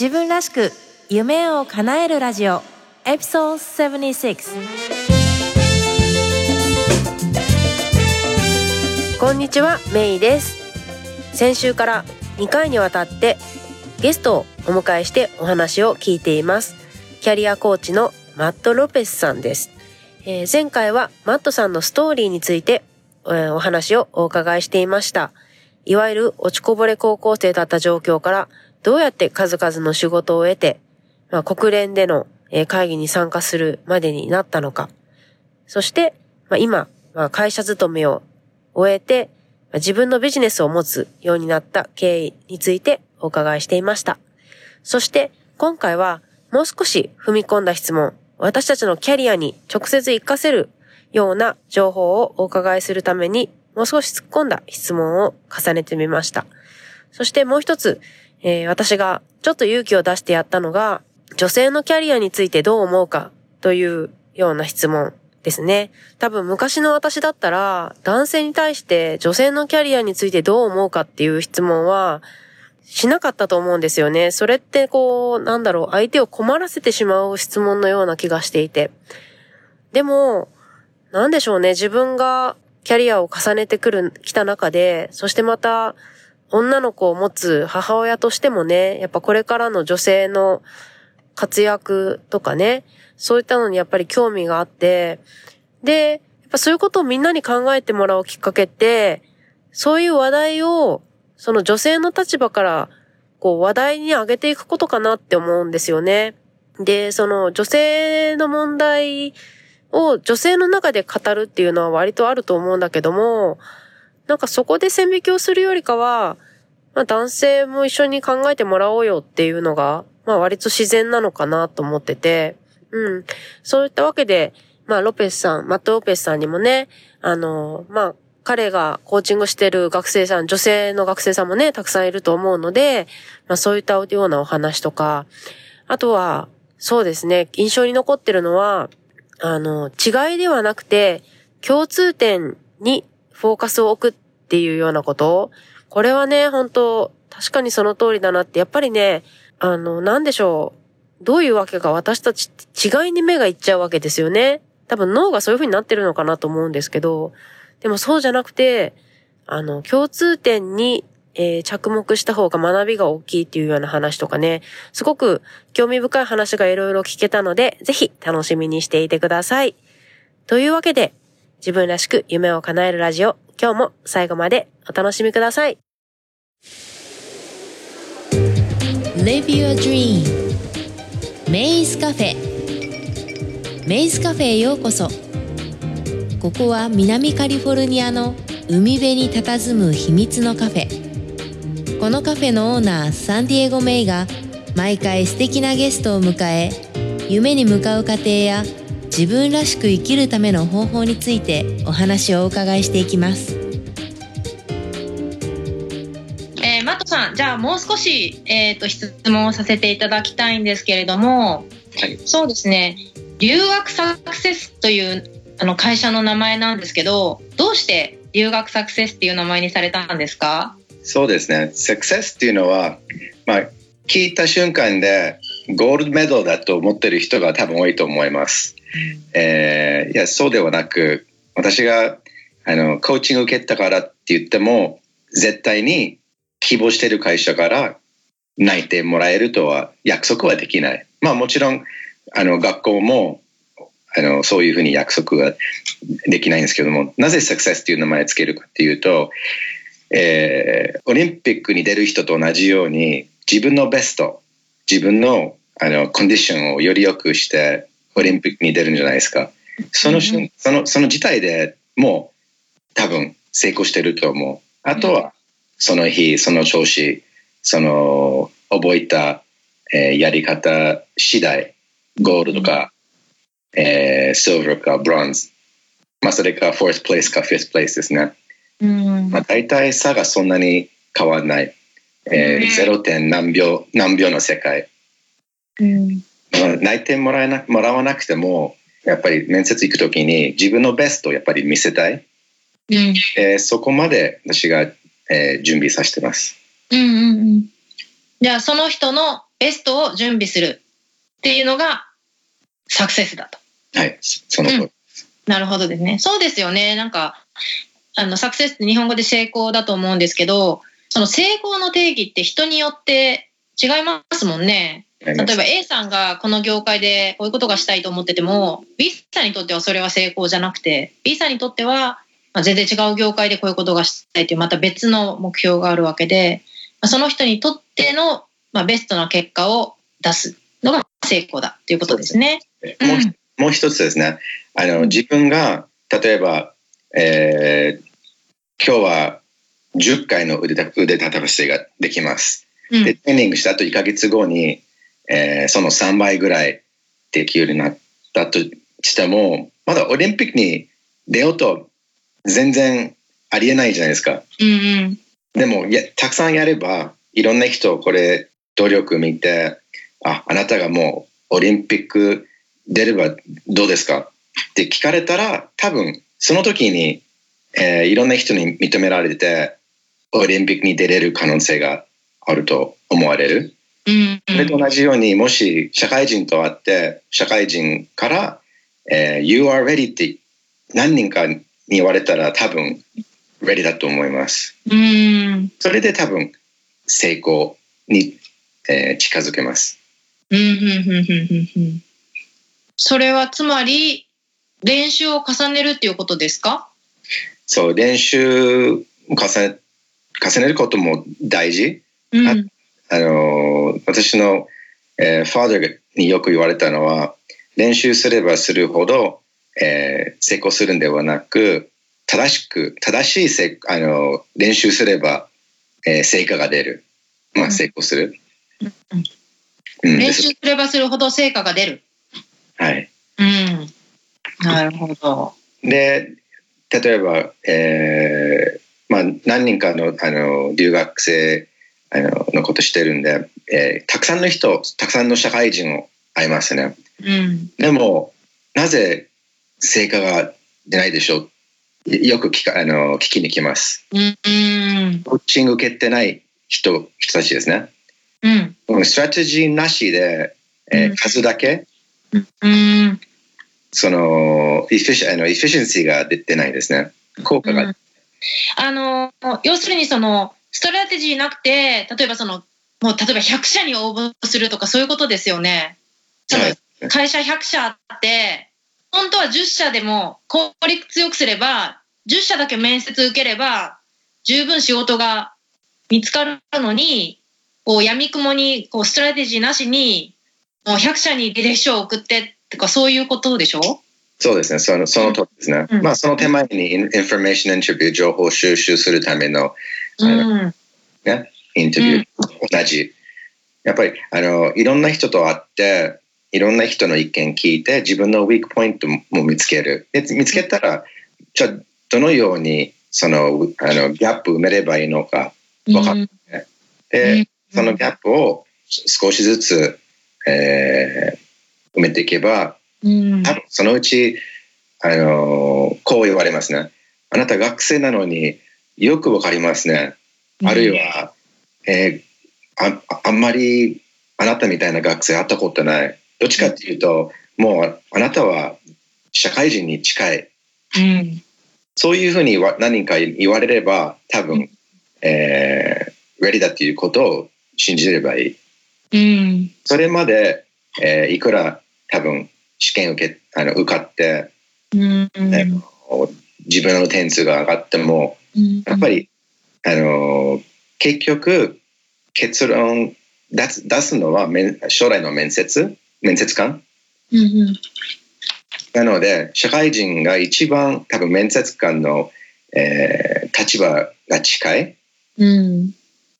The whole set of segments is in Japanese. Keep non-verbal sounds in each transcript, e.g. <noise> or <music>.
自分らしく夢を叶えるラジオエピソード76こんにちはメイです。先週から2回にわたってゲストをお迎えしてお話を聞いています。キャリアコーチのマット・ロペスさんです、えー、前回はマットさんのストーリーについて、えー、お話をお伺いしていました。いわゆる落ちこぼれ高校生だった状況からどうやって数々の仕事を得て、まあ、国連での会議に参加するまでになったのか。そして、まあ、今、まあ、会社勤めを終えて、自分のビジネスを持つようになった経緯についてお伺いしていました。そして今回はもう少し踏み込んだ質問、私たちのキャリアに直接活かせるような情報をお伺いするためにもう少し突っ込んだ質問を重ねてみました。そしてもう一つ、えー、私がちょっと勇気を出してやったのが、女性のキャリアについてどう思うかというような質問ですね。多分昔の私だったら、男性に対して女性のキャリアについてどう思うかっていう質問は、しなかったと思うんですよね。それってこう、なんだろう、相手を困らせてしまう質問のような気がしていて。でも、なんでしょうね、自分がキャリアを重ねてくる、来た中で、そしてまた、女の子を持つ母親としてもね、やっぱこれからの女性の活躍とかね、そういったのにやっぱり興味があって、で、やっぱそういうことをみんなに考えてもらうきっかけって、そういう話題を、その女性の立場から、こう話題に上げていくことかなって思うんですよね。で、その女性の問題を女性の中で語るっていうのは割とあると思うんだけども、なんかそこで線引きをするよりかは、まあ男性も一緒に考えてもらおうよっていうのが、まあ割と自然なのかなと思ってて、うん。そういったわけで、まあロペスさん、マット・ロペスさんにもね、あの、まあ彼がコーチングしてる学生さん、女性の学生さんもね、たくさんいると思うので、まあそういったようなお話とか、あとは、そうですね、印象に残ってるのは、あの、違いではなくて、共通点にフォーカスを置くっっていうようなこと？これはね、本当確かにその通りだなって、やっぱりね、あの、なんでしょう？どういうわけか私たちって違いに目がいっちゃうわけですよね。多分脳がそういう風になってるのかなと思うんですけど、でもそうじゃなくて、あの、共通点に、えー、着目した方が学びが大きいっていうような話とかね、すごく興味深い話がいろいろ聞けたので、ぜひ楽しみにしていてください。というわけで、自分らしく夢を叶えるラジオ、今日も最後までお楽しみください。Live Your Dream. メイズカフェメイズカフェへようこそ。ここは南カリフォルニアの海辺に佇む秘密のカフェ。このカフェのオーナーサンディエゴ・メイが毎回素敵なゲストを迎え夢に向かう過程や自分らしく生きるための方法についてお話をお伺いしていきます。えー、マットさん、じゃあもう少し、えーと、質問をさせていただきたいんですけれども、はい、そうですね、留学サクセスというあの会社の名前なんですけど、どうして留学サクセスっていう名前にされたんですか？そうですね、サクセスっていうのは、まあ、聞いた瞬間でゴールドメダルだと思ってる人が多分多いと思います。えー、いや、そうではなく、私があのコーチングを受けたからって言っても、絶対に希望している会社から内定もらえるとは約束はできない。まあもちろん、あの学校もあのそういうふうに約束はできないんですけども、なぜサクセスっていう名前をつけるかっていうと、えー、オリンピックに出る人と同じように自分のベスト、自分のあのコンディションをより良くしてオリンピックに出るんじゃないですか。その、うん、その、その事態でもう多分成功してると思う。あとは、その日、その調子、その覚えた、えー、やり方次第、ゴールドか、うん、えー、シルバーかブロンズ、まあそれか 4th place か 5th place ですね。うん、まあ大体差がそんなに変わらない。えー、0. 点何秒、何秒の世界。うん内定もらえなもらわなくてもやっぱり面接行く時に自分のベストをやっぱり見せたい、うん、えー、そこまで私が、えー、準備させてます。うんうんうん、じゃあその人のベストを準備するっていうのがサクセスだと。はい、その通り、うん、なるほどですね。そうですよね。なんか、あの、サクセスって日本語で成功だと思うんですけど、その成功の定義って人によって違いますもんね。例えば A さんがこの業界でこういうことがしたいと思ってても B さんにとってはそれは成功じゃなくて B さんにとっては全然違う業界でこういうことがしたいというまた別の目標があるわけでその人にとってのベストな結果を出すのが成功だということですね。もうもう一つですね。あの自分が例えば、えー、今日は10回の腕腕立たせができます。で、トレーニングした後1ヶ月後にえー、その3倍ぐらいできるようになったとしても、まだオリンピックに出ようと全然ありえないじゃないですか。うんうん、でもや、たくさんやれば、いろんな人、これ、努力見て、あ、あなたがもうオリンピック出ればどうですか？って聞かれたら、多分、その時に、えー、いろんな人に認められて、オリンピックに出れる可能性があると思われる。それと同じように、もし社会人と会って、社会人から、えー、You are ready って何人かに言われたら多分、ready だと思います。うんそれで多分、成功に、えー、近づけます。それはつまり、練習を重ねるっていうことですか？そう、練習を重ね重ねることも大事。うん、あの、私の、えー、ファーダーによく言われたのは、練習すればするほど、えー、成功するんではなく、正しく、正しいせあの練習すれば、えー、成果が出る。まあ、成功する。うん、練習すればするほど成果が出る。はい。うん。なるほど。で、例えば、えー、まあ、何人かのあの留学生あののことしてるんで、えー、たくさんの人たくさんの社会人を会いますね、うん、でもなぜ成果が出ないでしょう？よく聞かあの聞きに来ます、うん、コーチング受けてない人人たちですね、うん、ストラテジーなしで、えー、数だけ、うん、そのエフィシあのエフィシェンシーが出てないですね。効果が、あの要するにそのストラテジーなくて、例えばその、もう例えば100社に応募するとかそういうことですよね。会社100社あって、本当は10社でも効率よくすれば、10社だけ面接受ければ、十分仕事が見つかるのに、こう、闇雲に、こう、ストラテジーなしに、もう100社に履歴書を送ってとか、そういうことでしょ？そうですね、そのその通りですね。うん、まあ、その手前に information interview、情報収集するためのうん、ね、インタビュー、同じ。やっぱりあのいろんな人と会っていろんな人の意見聞いて自分のウィークポイントも見つける。で見つけたらじゃあどのようにそのあのギャップ埋めればいいのか分かる、ね、でそのギャップを少しずつ、えー、埋めていけば、多分そのうちあのこう言われますね。あなた学生なのによくわかりますね。あるいは、えー、ああんまりあなたみたいな学生会ったことない。どっちかっていうと、もうあなたは社会人に近い。うん、そういうふうに何か言われれば、多分、うん、えー、レディだっていうことを信じればいい。うん、それまで、えー、いくら多分試験受けあの受かって、うん、自分の点数が上がっても、やっぱり、あの、結局、結論出す出すのは将来の面接？面接官、うんうん、なので、社会人が一番多分面接官の、えー、立場が近い。うん、だ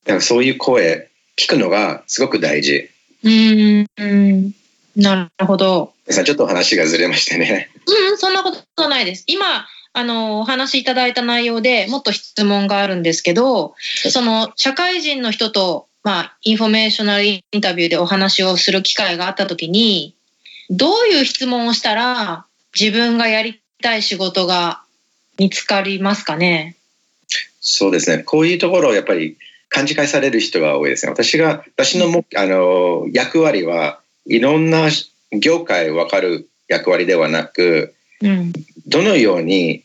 からそういう声聞くのがすごく大事。うん、うん、なるほど。ちょっと話がずれましてね。うん、そんなことないです。今、あの、お話しいただいた内容でもっと質問があるんですけど、その、社会人の人と、まあ、 informational interview でお話をする機会があったときに、どういう質問をしたら自分がやりたい仕事が見つかりますかね？そうですね。こういうところをやっぱり勘違いされる人が多いですね。私が、私のもあの役割はいろんな業界分かる役割ではなく、うん、どのように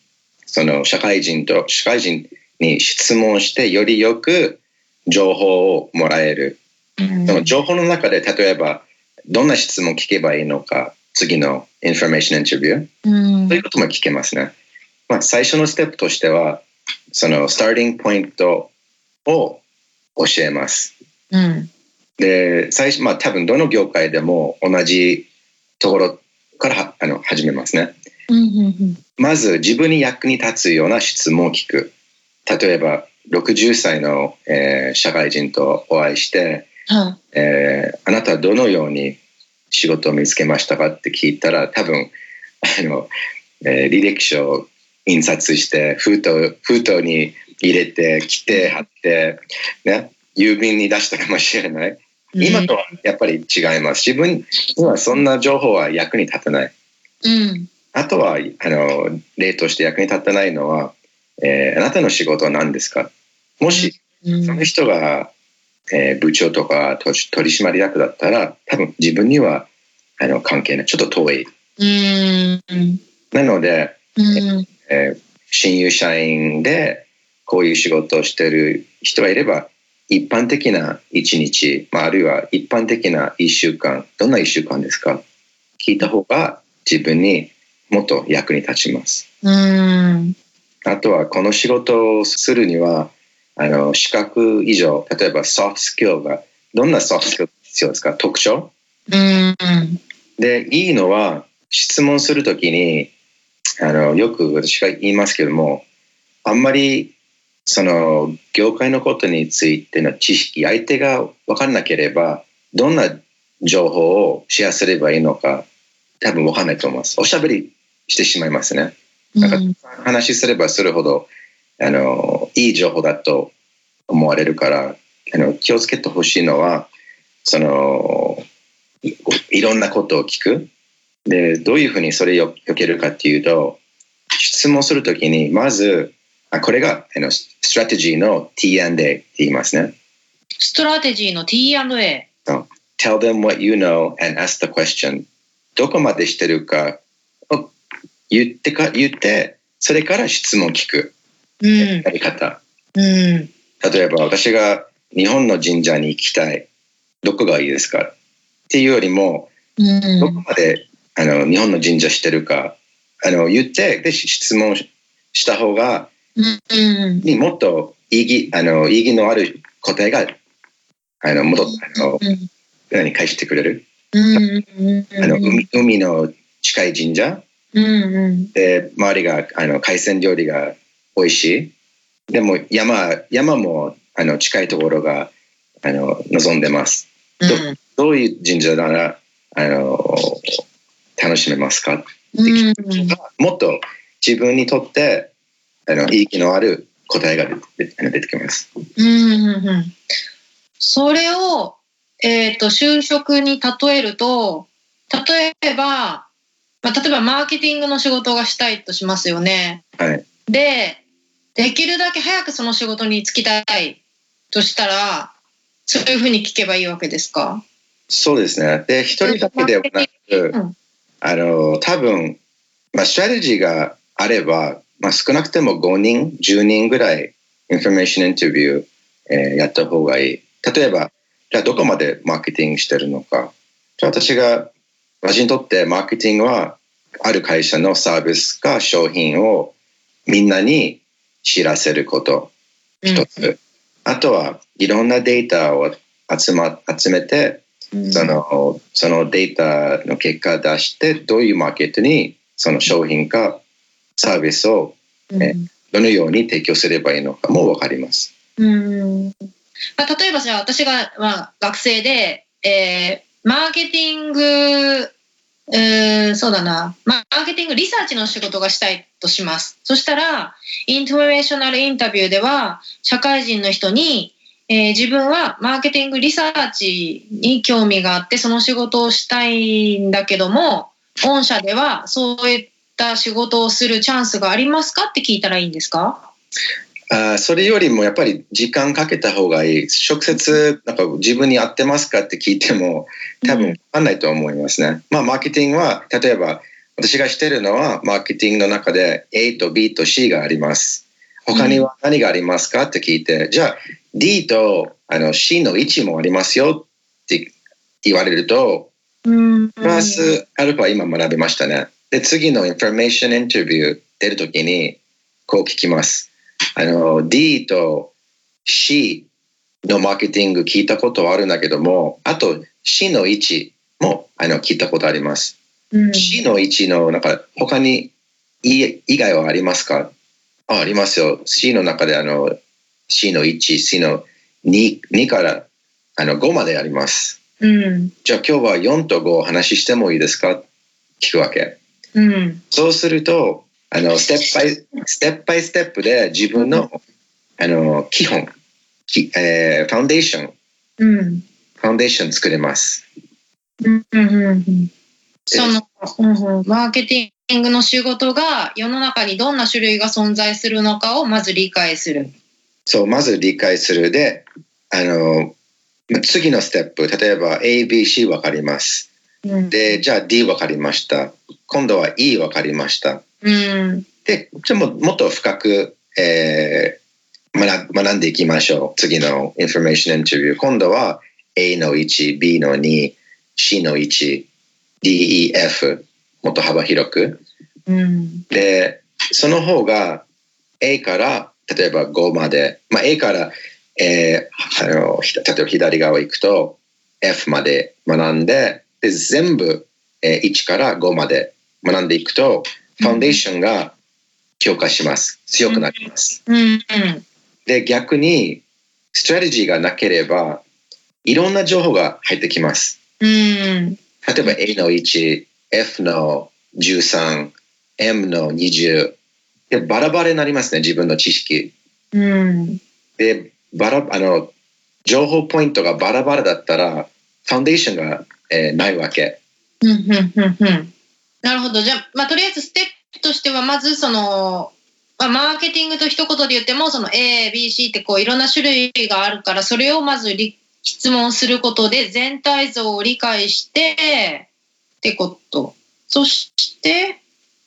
その社会人と社会人に質問してよりよく情報をもらえる。うん、その情報の中で例えばどんな質問聞けばいいのか次の information interview、うん、そういうことも聞けますね。まあ、最初のステップとしてはその starting point を教えます。うん、で最初まあ多分どの業界でも同じところからあの始めますね。まず自分に役に立つような質問を聞く。例えば60歳の、えー、社会人とお会いして、はえー、あなたはどのように仕事を見つけましたかって聞いたら多分あの、えー、履歴書を印刷して封筒封筒に入れて切って貼って、ね、郵便に出したかもしれない。今とはやっぱり違います。自分にはそんな情報は役に立たない。うん、あとはあの例として役に立たないのは、えー、あなたの仕事は何ですか？もし、その人が、えー、部長とか取締役だったら多分自分にはあの関係ない。ちょっと遠い。なので、えー、新入社員でこういう仕事をしてる人がいれば一般的な一日、まあ、あるいは一般的な一週間どんな一週間ですか？聞いた方が自分にもっと役に立ちます。うんあとはこの仕事をするにはあの資格以上例えばソフトスキルがどんなソフトスキル必要ですか？特徴？うんでいいのは質問するときにあのよく私が言いますけどもあんまりその業界のことについての知識相手が分からなければどんな情報をシェアすればいいのか多分分かんないと思います。おしゃべりしてしまいますね。なんか話すればするほど、あの、いい情報だと思われるから、あの、気をつけてほしいのは、そのい、いろんなことを聞く。で、どういうふうにそれをよけるかっていうと、質問するときに、まず、あこれがあのストラテジーの T&A って言いますね。ストラテジーの T&A? Tell them what you know and ask the question. どこまで知ってるかを言ってか言ってそれから質問聞く。やり方、うん、例えば私が日本の神社に行きたい。どこがいいですか？っていうよりも、うん、どこまであの日本の神社してるか。あの言ってで質問した方が、うん、にもっと意義あの意義のある答えがあの戻あの、何返してくれる？あの海海の近い神社、うんうん、で周りがあの海鮮料理が美味しい。でも山山もあの近いところがあの望んでます、うん、どういう神社ならあの楽しめますか、うん、もっと自分にとってあの意義のある答えが出てきます。うんうんうん、それをえっ、ー、と、就職に例えると、例えば、まあ、例えばマーケティングの仕事がしたいとしますよね。はい。で、できるだけ早くその仕事に就きたいとしたら、そういうふうに聞けばいいわけですか？そうですね。で、一人だけではなく、うん、あの、多分、まあ、ストラテジーがあれば、まあ、少なくても5人、10人ぐらい、インフォメーションインタビュー、えー、やった方がいい。例えば、じゃあどこまでマーケティングしてるのか。じゃあ私が、私にとってマーケティングは、ある会社のサービスか商品をみんなに知らせること、一つ。うん、あとはいろんなデータを集,、ま、集めて、そのそのデータの結果を出してどういうマーケットにその商品かサービスを、ね、どのように提供すればいいのかも分かります。うん。まあ、例えばじゃあ私が、まあ、学生で、えー、マーケティング、えー、そうだな、マーケティングリサーチの仕事がしたいとします。そしたら、 informational interview では、社会人の人に、えー、自分はマーケティングリサーチに興味があって、その仕事をしたいんだけども、御社ではそういった仕事をするチャンスがありますか？って聞いたらいいんですか？あそれよりもやっぱり時間かけた方がいい。直接なんか自分に合ってますかって聞いても多分分かんないと思いますね。まあマーケティングは例えば私がしてるのはマーケティングの中で A と B と C があります。他には何がありますかって聞いて、じゃあ D とあの C の位置もありますよって言われると、プラスアルファ今学びましたね。で、次のインフォメーションインタビュー出るときにこう聞きます。あの D と C のマーケティング聞いたことはあるんだけども、あと C の位置もあの聞いたことあります。うん、C の位置のなんか他に以外はありますか？あありますよ。C の中であの C の1、C の 2, 2からあの5まであります。うん、じゃあ今日は4と5を話してもいいですか？聞くわけ。うん、そうするとあのステップバイステップバイステップで自分のあの基本、えー、ファンデーション、うん、ファンデーション作れます。うんうんうん、その、うんうん、マーケティングの仕事が世の中にどんな種類が存在するのかをまず理解する。そう、まず理解するで、あの、次のステップ、例えば A、B、C 分かります。うん、で、じゃあ D 分かりました。今度は E 分かりました。うん、で、ちょももっと深く、えー、学学んでいきましょう。次のインフォメーションインタビュー。今度は A の1、B の2、C の1、D、E、F。もっと幅広く。うん、で、その方が A から例えば5まで、まあ、A から、えー、あの例えば左側行くと F まで学んでで全部、えー、1から5まで学んでいくとファンデーションが強化します。強くなります。で、逆に、ストラテジーがなければ、いろんな情報が入ってきます。うん、例えば A の1、F の13、M の20。で、バラバラになりますね、自分の知識。うん、で、バラ、あの、情報ポイントがバラバラだったら、ファンデーションが、えー、ないわけ。なるほど。じゃあ、まあ、とりあえずステップとしては、まずその、まあ、マーケティングと一言で言っても、その A、B、C ってこういろんな種類があるから、それをまず質問することで全体像を理解して、ってこと。そして、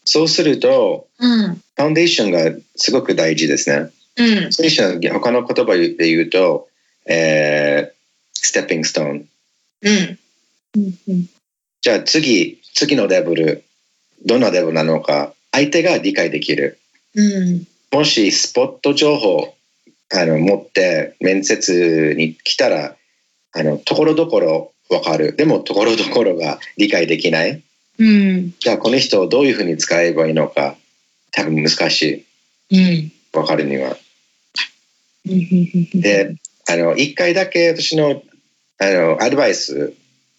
そうすると、うん、ファンデーションがすごく大事ですね。うん、ファンデーション、他の言葉で言うと、えー、ステッピングストーン。うん。うん、じゃあ次、次のレベル、どんなレベルなのか、相手が理解できる。うん、もしスポット情報あの持って面接に来たら、あの、ところどころわかる。でも、ところどころが理解できない。うん、じゃあ、この人をどういうふうに使えばいいのか、多分難しい。わ、うん、かるには。で、あの、一回だけ私の、あの、アドバイス、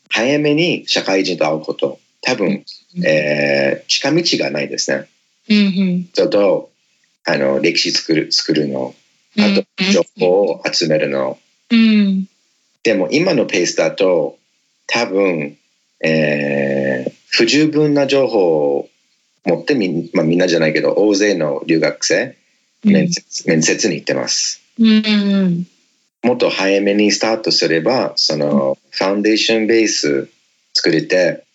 早めに社会人と会うこと。多分、えー、近道がないですね。うんちょっと、あの、歴史作る、作るの。あと、情報を集めるの。うん、でも、今のペースだと、多分、えー、不十分な情報を持ってみ,、まあ、みんなじゃないけど、大勢の留学生、面接,、面接に行ってます。うんもっと早めにスタートすれば、その、ファウンデーションベース作れて、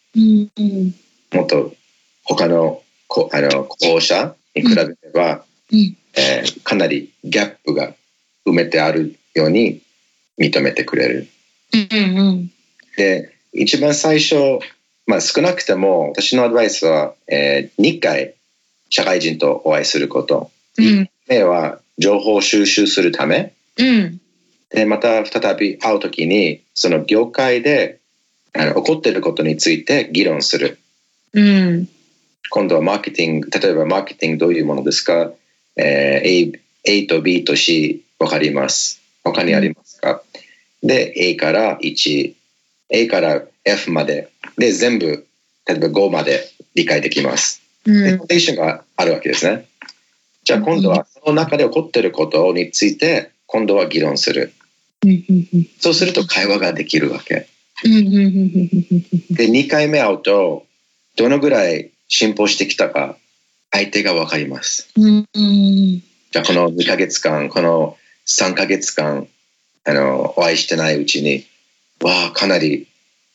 もっと他のこあの校舎に比べれば、うん、えー、かなりギャップが埋めてあるように認めてくれる。うんうん、で一番最初、まあ、少なくても私のアドバイスは、えー、2回社会人とお会いすること。うん、1目は情報収集するため、うん、でまた再び会う時にその業界であの起こっていることについて議論する。うん、今度はマーケティング、例えばマーケティングどういうものですか、えー、A, A と B と C 分かります。他にありますか、で、A から1、A から F まで、で、全部、例えば5まで理解できます。うん、で、コテーションがあるわけですね。じゃあ今度はその中で起こっていることについて、今度は議論する。そうすると会話ができるわけ。で、2回目会うと、どのぐらい進歩してきたか、相手がわかります。じゃあこの2ヶ月間、この3ヶ月間、あの、お会いしてないうちに、わあ、かなり、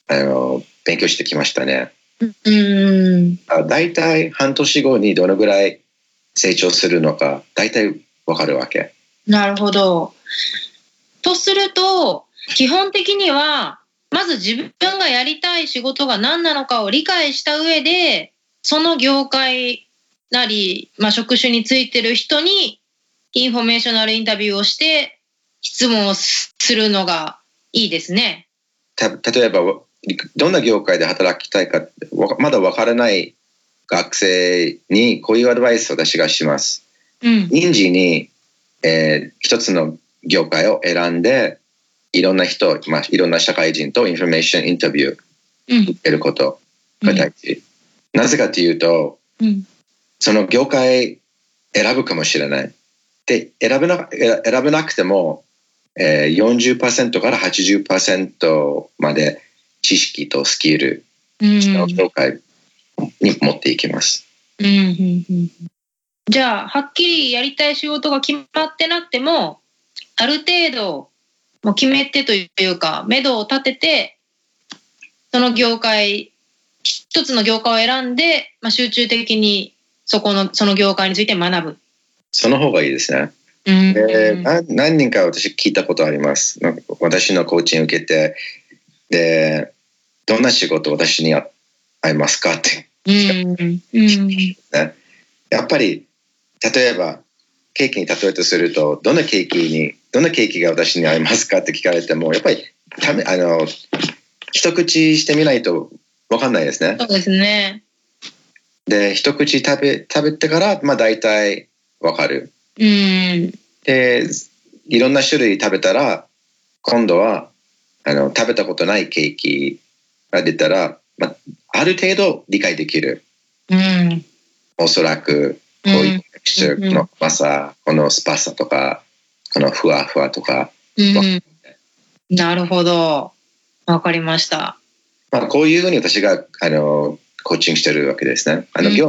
あの、勉強してきましたね。うん。大体半年後にどのぐらい成長するのか、大体わかるわけ。なるほど。とすると、基本的には、まず自分がやりたい仕事が何なのかを理解した上で、その業界なり、まあ、職種についてる人に informational interview をして質問をするのがいいですね。た例えば、どんな業界で働きたいかまだわからない学生にこういうアドバイスを私がします。うん、人事に、えー、一つの業界を選んで、いろんな人、まあ、いろんな社会人とインフォメーションインタビュー受けることが大事。うん、なぜかというと、うん、その業界選ぶかもしれない。で、選べな選べなくても、えー、40%から80%まで知識とスキル、の業界に持っていきます。うん、じゃあ、はっきりやりたい仕事が決まってなくても、ある程度、もう決めてというか、目処を立てて、その業界、一つの業界を選んで、まあ、集中的にそこの、その業界について学ぶ。その方がいいですね。うん、で何人か私聞いたことあります。私のコーチング受けて、で、どんな仕事私に合いますかって。うん、ね、やっぱり、例えば、ケーキに例えとすると、どんなケーキに、どんなケーキが私に合いますかって聞かれても、やっぱり、ためあの、一口してみないと分かんないですね。そうですね。で、一口食べ、食べてから、まあ大体分かる。うん。で、いろんな種類食べたら、今度は、あの、食べたことないケーキが出たら、まあ、ある程度理解できる。うん。おそらく、こういうテクスチャーの甘さ、このスパさとか、このふわふわとか。うん、なるほど。わかりました。まあ、こういうふうに私が、あの、コーチングしてるわけですね。あの、業、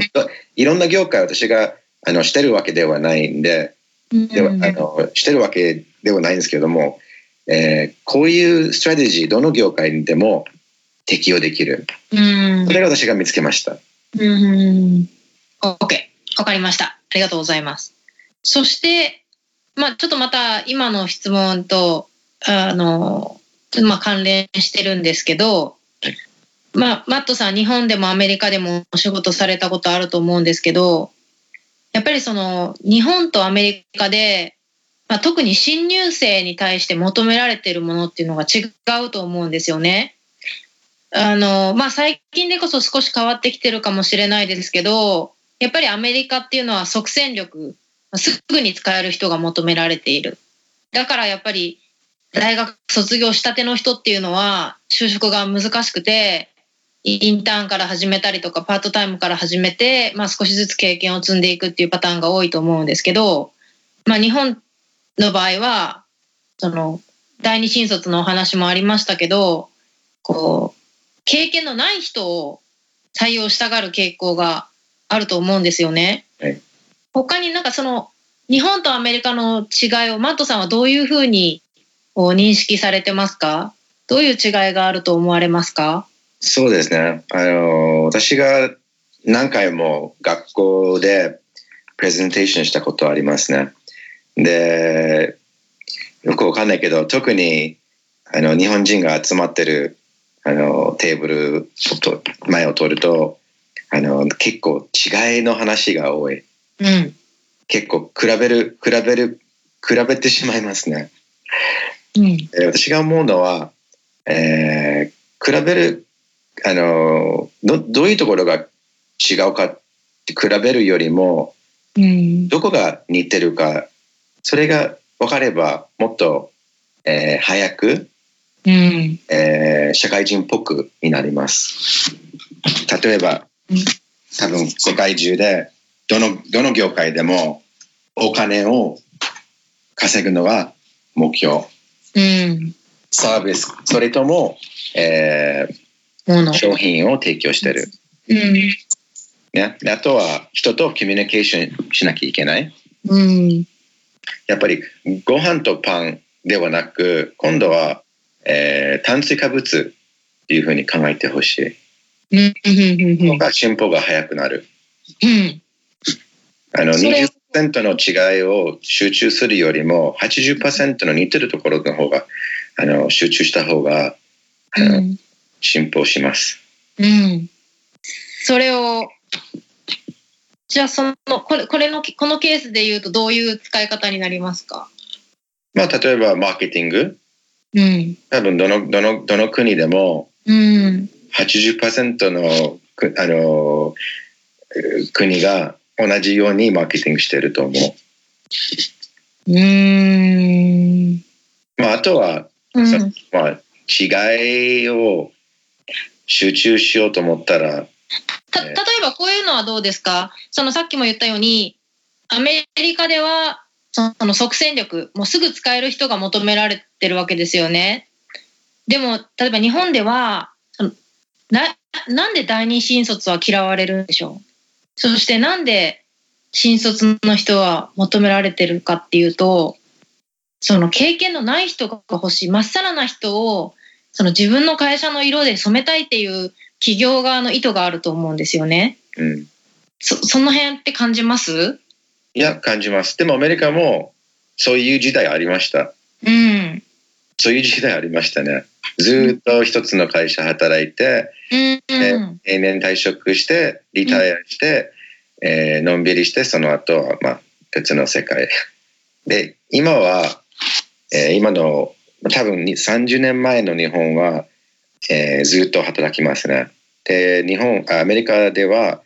いろんな業界私が、あの、してるわけではないんで、では、あの、してるわけではないんですけども、えー、こういうストラテジー、どの業界でも適用できる。うん。それが私が見つけました。うん。OK。わかりました。ありがとうございます。そして、まあ、ちょっとまた今の質問と、あの、まあ、関連してるんですけど、まあ、マットさん、日本でもアメリカでもお仕事されたことあると思うんですけど、やっぱりその、日本とアメリカで、まあ、特に新入生に対して求められているものっていうのが違うと思うんですよね。あの、まあ、最近でこそ少し変わってきてるかもしれないですけど、やっぱりアメリカっていうのは即戦力、すぐに使える人が求められている。だからやっぱり大学卒業したての人っていうのは就職が難しくて、インターンから始めたりとかパートタイムから始めて、まあ、少しずつ経験を積んでいくっていうパターンが多いと思うんですけど、まあ、日本の場合はその第二新卒のお話もありましたけどこう経験のない人を採用したがる傾向があると思うんですよね。はい、他になんかその日本とアメリカの違いをマットさんはどういうふうに認識されてますか？どういう違いがあると思われますか？そうですね。あの、私が何回も学校でプレゼンテーションしたことありますね。で、よくわかんないけど、特にあの日本人が集まってるあのテーブルと前を取るとあの結構違いの話が多い。うん、結構比べる、比べる、比べてしまいますね。うん、私が思うのは、えー、比べるあのどどういうところが違うかって比べるよりも、うん、どこが似てるかそれが分かればもっと、えー、早く、うんえー、社会人っぽくになります。例えば、うん、多分世界中でどのどの業界でもお金を稼ぐのが目標。うん、サービスそれとも、えー、商品を提供してる。うん、ね、あとは人とコミュニケーションしなきゃいけない。うん、やっぱりご飯とパンではなく、今度は、えー、炭水化物っていうふうに考えてほしい。うん。が進歩が早くなる。うん。あの、20%の違いを集中するよりも、80%の似てるところの方が、あの、集中した方が、あの、うん、進歩します。うん。それを、じゃあその、これ、これの、このケースで言うとどういう使い方になりますか？まあ、例えばマーケティング。うん。多分、どの、どの、どの国でも、うん。80%の、あの、国が同じようにマーケティングしてると思う。うん。まあ、あとは、うん、まあ、違いを集中しようと思ったら、た例えばこういうのはどうですか？そのさっきも言ったようにアメリカではその即戦力もうすぐ使える人が求められてるわけですよね。でも例えば日本ではななんで第二新卒は嫌われるんでしょう？そしてなんで新卒の人は求められてるかっていうとその経験のない人が欲しいまっさらな人をその自分の会社の色で染めたいっていう企業側の意図があると思うんですよね。うん。そ、その辺って感じます？いや、感じます。でもアメリカもそういう時代ありました。うん。そういう時代ありましたね。ずっと一つの会社働いて、うん、定年退職して、リタイアして、うん、えー、のんびりして、その後は、まあ、別の世界。で、今は、えー、今の、多分30年前の日本は、えー、ずっと働きますね。で、日本、アメリカでは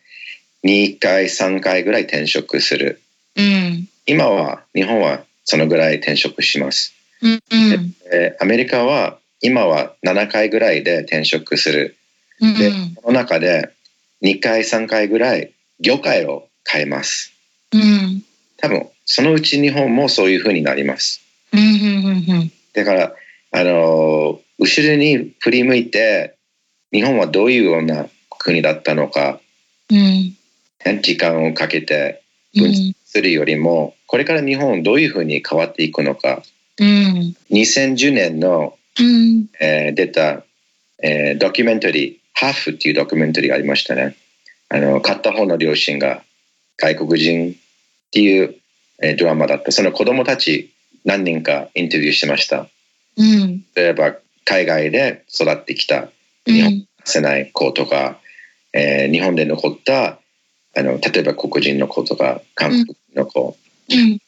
2回、3回ぐらい転職する。うん、今は、日本はそのぐらい転職します。アメリカは今は7回ぐらいで転職する。で、この中で2回、3回ぐらい業界を変えます。うん、多分、そのうち日本もそういうふうになります。だから、あの、後ろに振り向いて、日本はどういうような国だったのか、うん、時間をかけて分析するよりも、これから日本どういうふうに変わっていくのか、うん、2010年の、うん、えー、出た、えー、ドキュメンタリー、ハーフっていうドキュメンタリーがありましたね。あの、片方の両親が外国人っていう、えー、ドラマだった。その子供たち何人かインタビューしました。うん、例えば海外で育ってきた日本せない子とか、うん、えー、日本で残ったあの例えば黒人の子とか韓国の子、うん、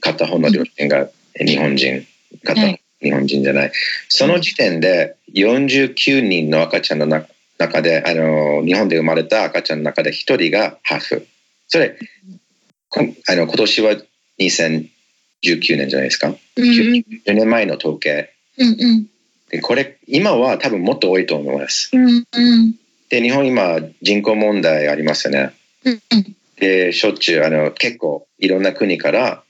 片方の両親が日本人片方日本人じゃない、その時点で49人の赤ちゃんの中であの日本で生まれた赤ちゃんの中で1人がハーフ。それあの今年は2019年じゃないですか、うん、10年前の統計、うんうん。でこれ今は多分もっと多いと思います。うんうん、で日本今人口問題ありますよね。うんうん、でしょっちゅうあの結構いろんな国から、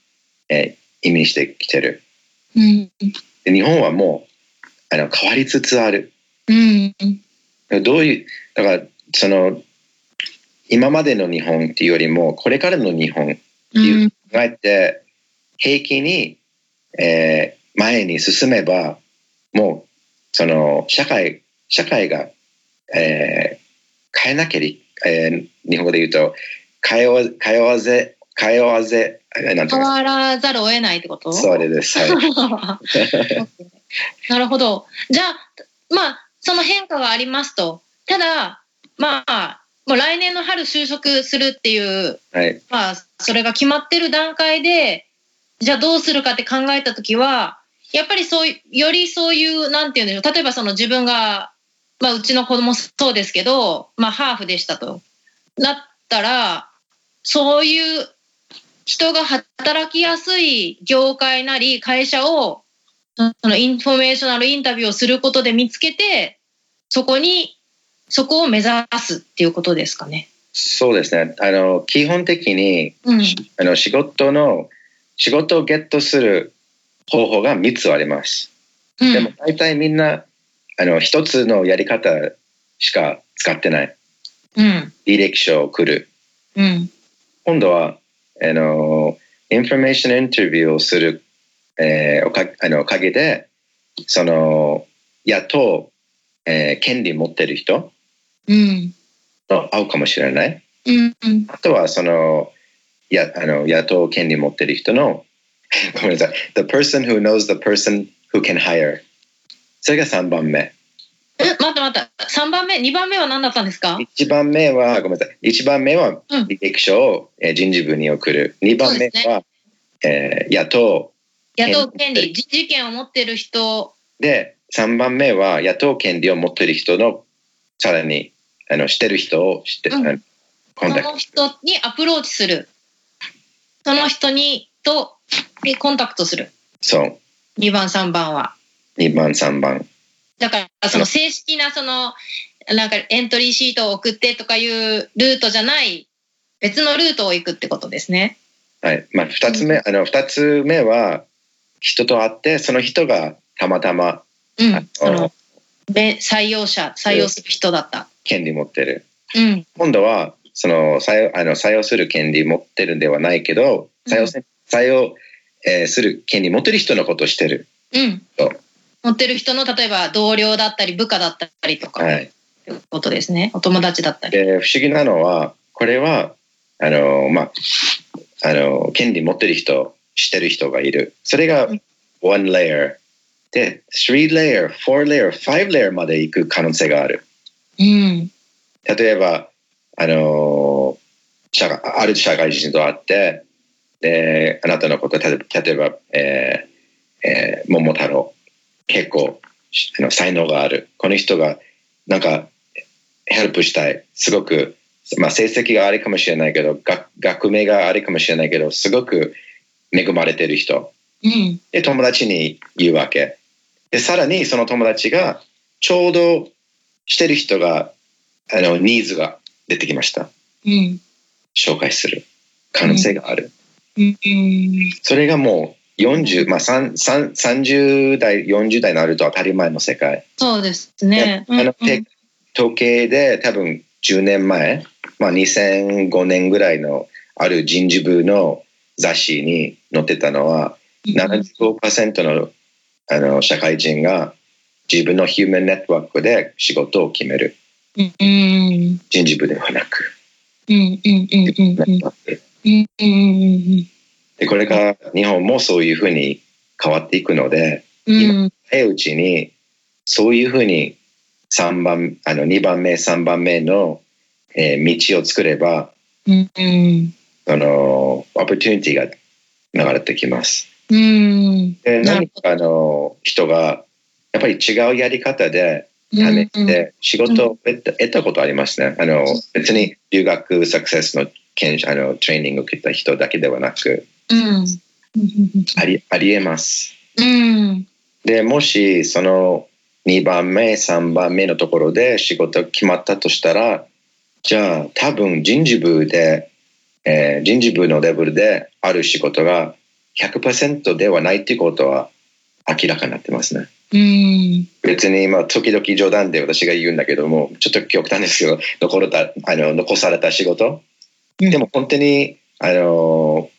えー、移民してきてる。うん、で日本はもうあの変わりつつある。うん、どういうだからその今までの日本っていうよりもこれからの日本っていう考えて平気に、えー、前に進めばもう、その、社会、社会が、えー、変えなければ、えー、日本語で言うと、変わ、変わぜ、変わぜ、なん変わらざるを得ないってこと？そうです。はい、<laughs> なるほど。じゃあ、まあ、その変化がありますと。ただ、まあ、もう来年の春就職するっていう、はい、まあ、それが決まってる段階で、じゃあどうするかって考えたときは、やっぱりそうよりそういうなんて言うんでしょう例えばその自分が、まあ、うちの子供そうですけど、まあ、ハーフでしたとなったらそういう人が働きやすい業界なり会社をその informational interview をすることで見つけてそこにそこを目指すっていうことですかね。そうですね。あの基本的に、うん、あの仕事の仕事をゲットする方法が3つあります。うん、でも大体みんな、あの、一つのやり方しか使ってない。うん。履歴書を送る。うん。今度は、あの、インフォメーションインタビューをする、えー、おかあのおかげで、その、雇う、えー、権利持ってる人と会うかもしれない。うんあとは、その、やあの雇う権利持ってる人の、ごめんなさい、the person who knows the person who can hire。それが3番目。え、待って待って、3番目、2番目は何だったんですか ?1 番目は、ごめんなさい、1番目は履歴書を、うん、人事部に送る。2番目は、ねえー、野党。野党権利、人事権を持ってる人。で、3番目は野党権利を持ってる人の、さらに、あの、してる人を知って、うん、その人にアプローチする。その人に、と、にコンタクトする。そう。2番、3番は。2番、3番。だから、その正式な、その、なんかエントリーシートを送ってとかいうルートじゃない、別のルートを行くってことですね。はい。まあ、二つ目、あの、二つ目は、人と会って、その人がたまたま、うん、その、採用者、採用する人だった。権利持ってる。うん。今度は、その、採用、あの、採用する権利持ってるんではないけど、採用、うん、採用、えー、する権利持ってる人のことをしてる。うん。持ってる人の、例えば同僚だったり、部下だったりとか。はい。ということですね。お友達だったり。で、不思議なのは、これは、あの、まあ、あの、権利持ってる人、してる人がいる。それが、one layer。で、3 layer、4 layer、5 layer まで行く可能性がある。うん。例えば、あの、社ある社会人と会って、で、あなたのこと、例えば、えーえー、桃太郎、結構才能がある。この人が、なんか、ヘルプしたい。すごくまあ、成績があれかもしれないけど学学名があれかもしれないけどすごく恵まれてる人、うん、で友達に言うわけ。でさらにその友達がちょうどしてる人があのニーズが出てきました、うん、紹介する可能性がある、うん、それがもう40、まあ、30代40代になると当たり前の世界。そうですね、あの統計で多分10年前まあ、2005年ぐらいのある人事部の雑誌に載ってたのは、75%のあの社会人が自分のヒューマンネットワークで仕事を決める。人事部ではなく。でこれから日本もそういうふうに変わっていくので、今早いうちにそういうふうに3番あの2番目3番目のえー、道を作れば、うん。うん、あの、オプチュニティが流れてきます。うん、で何かあの人がやっぱり違うやり方で試して仕事を得た,、得たことありますね。あの別に留学サクセスの研あのトレーニングを受けた人だけではなく、うん、ありありえます。うん、でもしその2番目3番目のところで仕事決まったとしたらじゃあ多分人事部で、えー、人事部のレベルである仕事が100%ではないっていうことは明らかになってますね。うん。別にまあ時々冗談で私が言うんだけどもちょっと極端ですけど残れたあの残された仕事、うん、でも本当にあの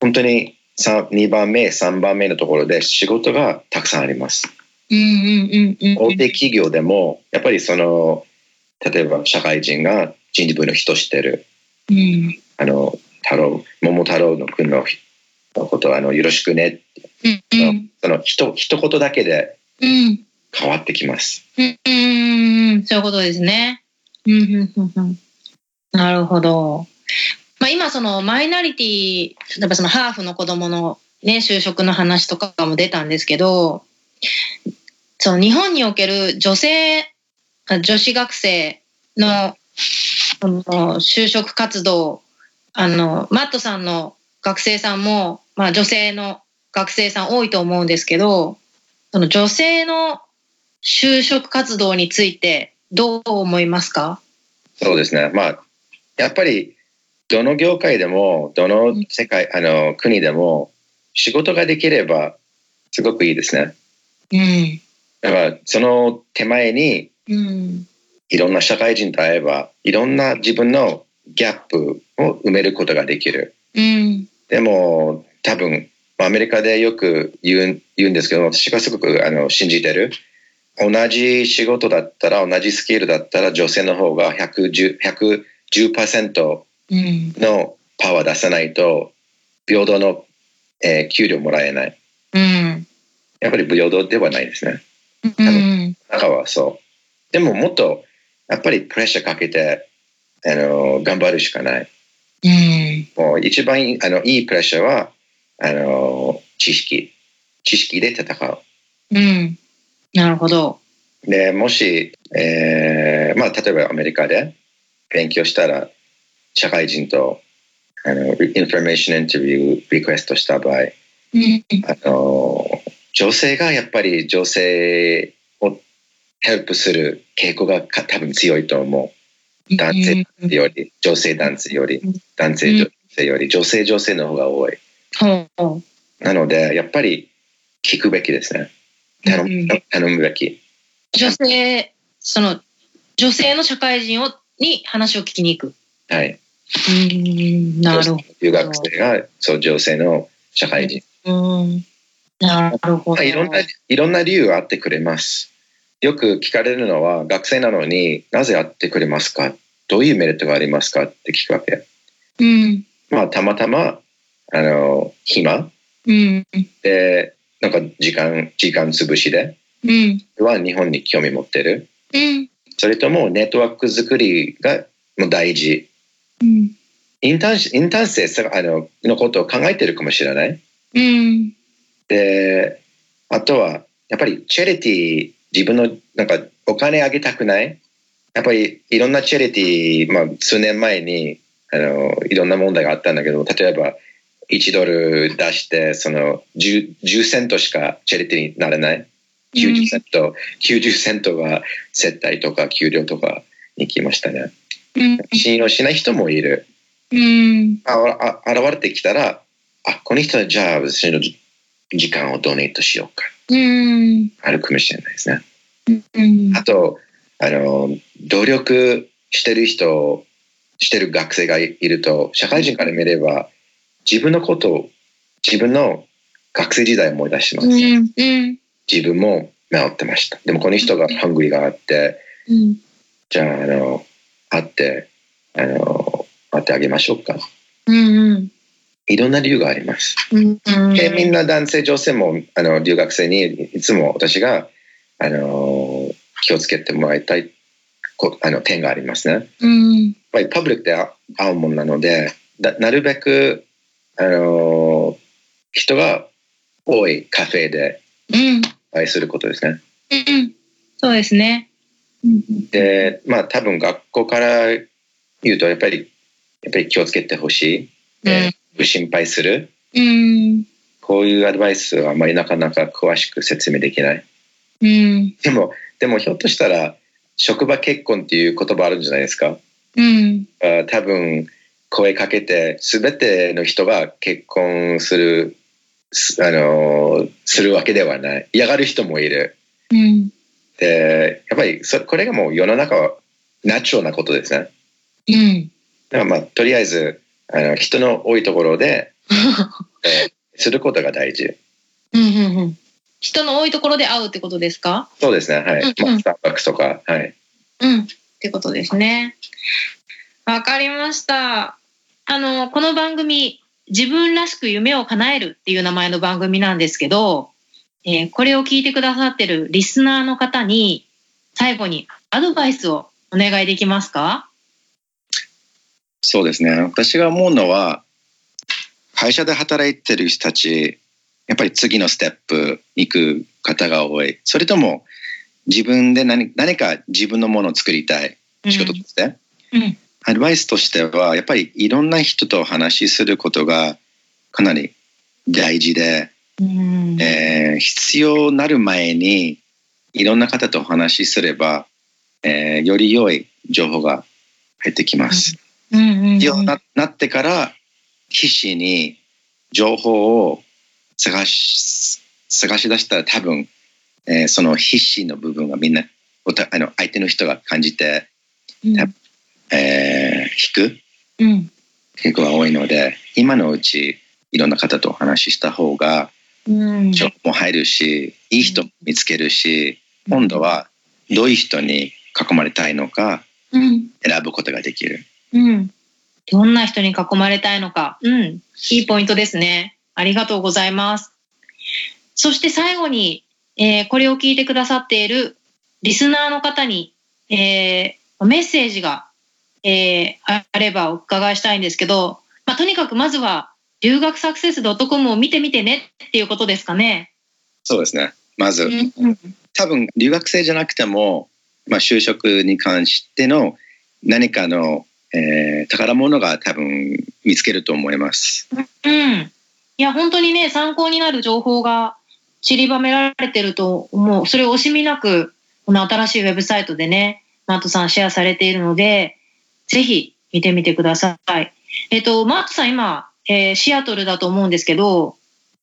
本当に2番目3番目のところで仕事がたくさんあります。大手企業でもやっぱりその例えば社会人が人事部の人してる、うん、あの太郎桃太郎の君のことあのよろしくね、うんうん、その一一言だけで変わってきます。うん、うん、そういうことですね。なるほど。まあ、今そのマイナリティ例えばそのハーフの子供のね就職の話とかも出たんですけどその日本における女性女子学生のその就職活動、あの、マットさんの学生さんも、まあ女性の学生さん多いと思うんですけど、その女性の就職活動についてどう思いますか？そうですね。まあ、やっぱり、どの業界でも、どの世界、あの、国でも、仕事ができれば、すごくいいですね。うん。だから、その手前に、うん、いろんな社会人と会えばいろんな自分のギャップを埋めることができる。うん、でも多分アメリカでよく言う言うんですけど私がすごくあの信じてる同じ仕事だったら同じスキルだったら女性の方が 110%, 110のパワー出さないと平等の、えー、給料もらえない、うん、やっぱり平等ではないですね、うん、中はそう。でももっとやっぱりプレッシャーかけてあの頑張るしかない、うん、もう一番あのいいプレッシャーはあの知識。知識で戦う、うん、なるほど。でもし、えーまあ、例えばアメリカで勉強したら社会人とあのインフォメーションインタビューリクエストした場合、うん、あの女性がやっぱり女性をヘルプする傾向が多分強いと思う。男性より、女性男性より、男性女性より、女性女性の方が多い。なので、やっぱり聞くべきですね。頼む頼むべき。女性、その、女性の社会人をに話を聞きに行く。はい。うんなるほど。留学生がそう女性の社会人。うんなるほど。いろんないろんな理由があってくれます。よく聞かれるのは、学生なのになぜ会ってくれますか？どういうメリットがありますか？って聞くわけ。うん。まあ、たまたま、あの、暇、うん、で、なんか時間、時間潰しで、うん、は日本に興味持ってる。うん、それともネットワーク作りがもう大事。うん、インターン、インターン生あののことを考えてるかもしれない。うん、で、あとは、やっぱりチャリティー、自分のなんかお金あげたくない？やっぱりいろんなチャリティー、まあ、数年前にあのいろんな問題があったんだけど例えば1ドル出してその 10, 10セントしかチャリティーにならない？90セント、うん、90セントが接待とか給料とかに来ましたね、うん、信用しない人もいる、うん、ああ現れてきたらあこの人はじゃあ私の時間をドネートしようか、うん、あるかもしれないですね、うん、あとあの努力してる人してる学生がいると社会人から見れば自分のことを自分の学生時代を思い出します、うん。うん。自分も治ってました。でもこの人がハングリーがあって、うん、じゃあ、あの、会って、あの、会ってあげましょうか。うんうん、いろんな理由があります。うんうん、でみんな男性、女性もあの留学生にいつも私があの気をつけてもらいたいこあの点がありますね。うん、やっぱりパブリックで会うもんなので、なるべくあの人が多いカフェで愛することですね。うん、そうですね。で、まあ多分学校から言うとやっぱりやっぱり気をつけてほしい、うん、心配する、うん、こういうアドバイスはあまりなかなか詳しく説明できない。うん、でもでもひょっとしたら職場結婚っていう言葉あるんじゃないですか？うん、多分声かけて全ての人が結婚するあのするわけではない。嫌がる人もいる、うん、でやっぱりそこれがもう世の中はナチュラルなことですね、うん、だからまあとりあえずあの人の多いところで、<laughs> えー、することが大事、うんうんうん、人の多いところで会うってことですか？そうですねはい、うんうん、まあ、スターバックスとかはい。うん。ってことですね。わかりました。あのこの番組自分らしく夢を叶えるっていう名前の番組なんですけど、えー、これを聞いてくださってるリスナーの方に最後にアドバイスをお願いできますか？そうですね。私が思うのは、会社で働いてる人たち、やっぱり次のステップ行く方が多い。それとも自分で何何か自分のものを作りたい仕事として、うんうん、アドバイスとしては、やっぱりいろんな人と話しすることがかなり大事で、うん。えー、必要なる前にいろんな方とお話しすれば、えー、より良い情報が入ってきます。必要ななってから必死に情報を探し探し出したら多分、えー、その必死の部分がみんなあの相手の人が感じて、うん、えー、引く。傾向が多いので、今のうちいろんな方とお話しした方が情報も入るし、いい人見つけるし、今度はどういう人に囲まれたいのか選ぶことができる。うん。どんな人に囲まれたいのか。うん。いいポイントですね。ありがとうございます。そして最後に、えー、これを聞いてくださっているリスナーの方に、えー、メッセージが、えー、あればお伺いしたいんですけど、まあ、とにかくまずは留学サクセス .com を見てみてねっていうことですかね。そうですね。まず、多分留学生じゃなくても、まあ、就職に関しての何かの、えー、宝物が多分見つけると思います。うん。いや、本当にね、参考になる情報が散りばめられてると思う。それを惜しみなく、この新しいウェブサイトでね、マットさんシェアされているので、ぜひ見てみてください。えっと、マットさん今、えー、シアトルだと思うんですけど、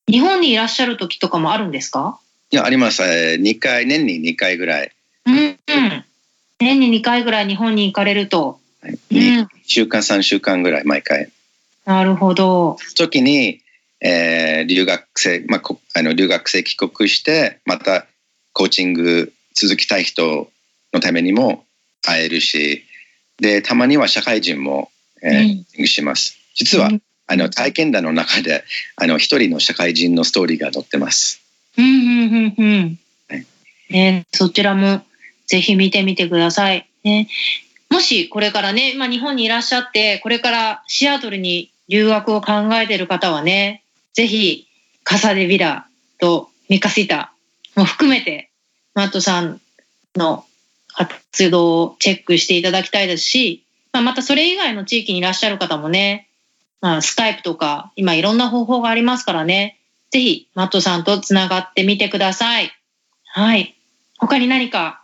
日本にいらっしゃる時とかもあるんですか？いや、あります。2回、年に2回ぐらい。うん、うん。年に2回ぐらい日本に行かれると。はい、2週間、3週間ぐらい、毎回。なるほど。時に、えー、留学生、まあ、あの留学生帰国して、またコーチング続きたい人のためにも会えるし、で、たまには社会人も、えー、うん、します。実は、うん、あの、体験談の中で、<laughs> あの、一人の社会人のストーリーが載ってます。うん、うん、うん、うん。ね、そちらもぜひ見てみてください。ね、もしこれからね、まあ、日本にいらっしゃって、これからシアトルに留学を考えている方はね、ぜひ、カサデビラとミカシタも含めて、マットさんの活動をチェックしていただきたいですし、まあ、またそれ以外の地域にいらっしゃる方もね、まあ、スカイプとか、今いろんな方法がありますからね、ぜひ、マットさんとつながってみてください。はい。他に何か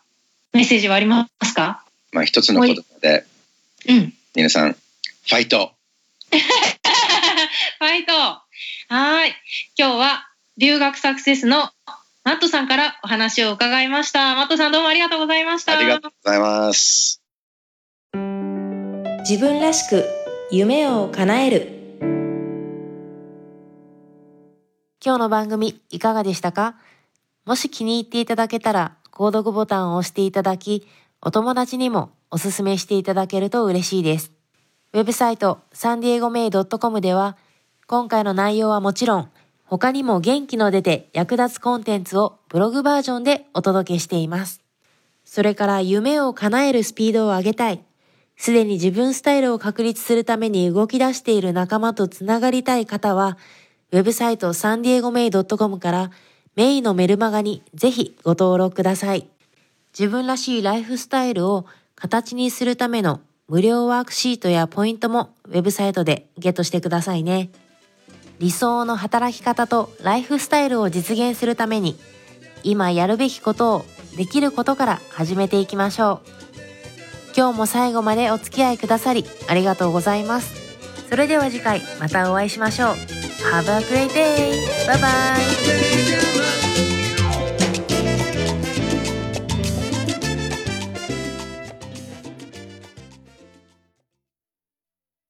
メッセージはありますか？まあ、一つの言葉で、うん。皆さん、ファイト <laughs> ファイトはい。今日は留学サクセスのマットさんからお話を伺いました。マットさんどうもありがとうございました。ありがとうございます。自分らしく夢を叶える。今日の番組いかがでしたか？もし気に入っていただけたら購読ボタンを押していただき、お友達にもおすすめしていただけると嬉しいです。ウェブサイトサンディエゴメイドットコムでは、今回の内容はもちろん、他にも元気の出て役立つコンテンツをブログバージョンでお届けしています。それから夢を叶えるスピードを上げたい。すでに自分スタイルを確立するために動き出している仲間とつながりたい方は、ウェブサイトサンディエゴメイドットコムからメイのメルマガにぜひご登録ください。自分らしいライフスタイルを形にするための無料ワークシートやポイントもウェブサイトでゲットしてくださいね。理想の働き方とライフスタイルを実現するために今やるべきことをできることから始めていきましょう。今日も最後までお付き合いくださりありがとうございます。それでは次回またお会いしましょう。Have a great day! Bye bye!